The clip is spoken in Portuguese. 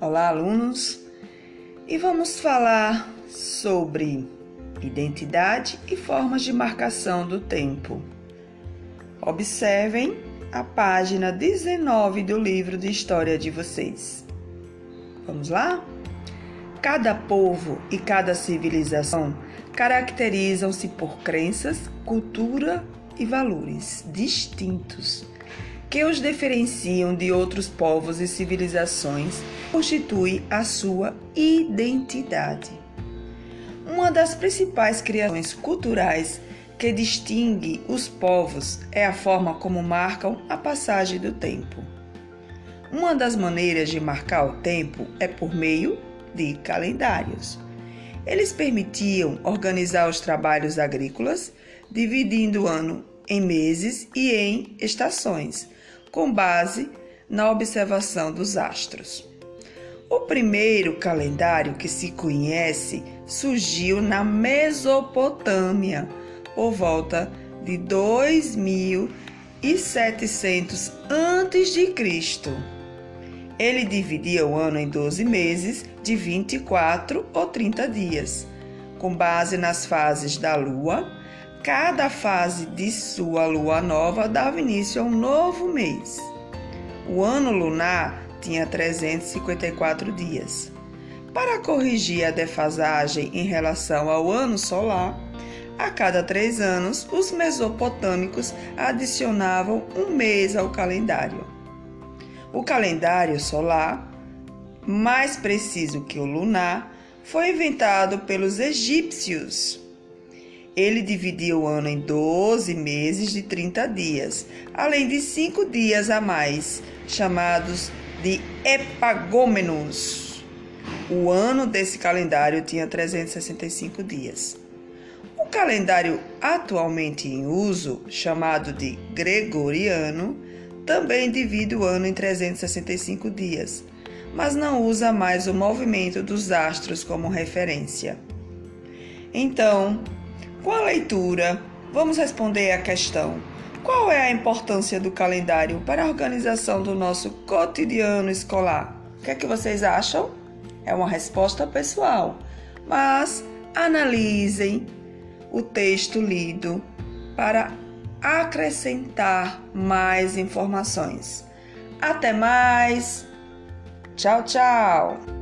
Olá, alunos! E vamos falar sobre identidade e formas de marcação do tempo. Observem a página 19 do livro de história de vocês. Vamos lá? Cada povo e cada civilização caracterizam-se por crenças, cultura e valores distintos que os diferenciam de outros povos e civilizações constitui a sua identidade. Uma das principais criações culturais que distingue os povos é a forma como marcam a passagem do tempo. Uma das maneiras de marcar o tempo é por meio de calendários. Eles permitiam organizar os trabalhos agrícolas, dividindo o ano em meses e em estações, com base na observação dos astros. O primeiro calendário que se conhece surgiu na Mesopotâmia por volta de 2700 a.C. Ele dividia o ano em 12 meses de 24 ou 30 dias, com base nas fases da lua Cada fase de sua lua nova dava início a um novo mês. O ano lunar tinha 354 dias. Para corrigir a defasagem em relação ao ano solar, a cada três anos, os mesopotâmicos adicionavam um mês ao calendário. O calendário solar, mais preciso que o lunar, foi inventado pelos egípcios ele dividia o ano em 12 meses de 30 dias, além de cinco dias a mais, chamados de epagômenos. O ano desse calendário tinha 365 dias. O calendário atualmente em uso, chamado de gregoriano, também divide o ano em 365 dias, mas não usa mais o movimento dos astros como referência. Então, com a leitura, vamos responder à questão: qual é a importância do calendário para a organização do nosso cotidiano escolar? O que é que vocês acham? É uma resposta pessoal, mas analisem o texto lido para acrescentar mais informações. Até mais! Tchau, tchau!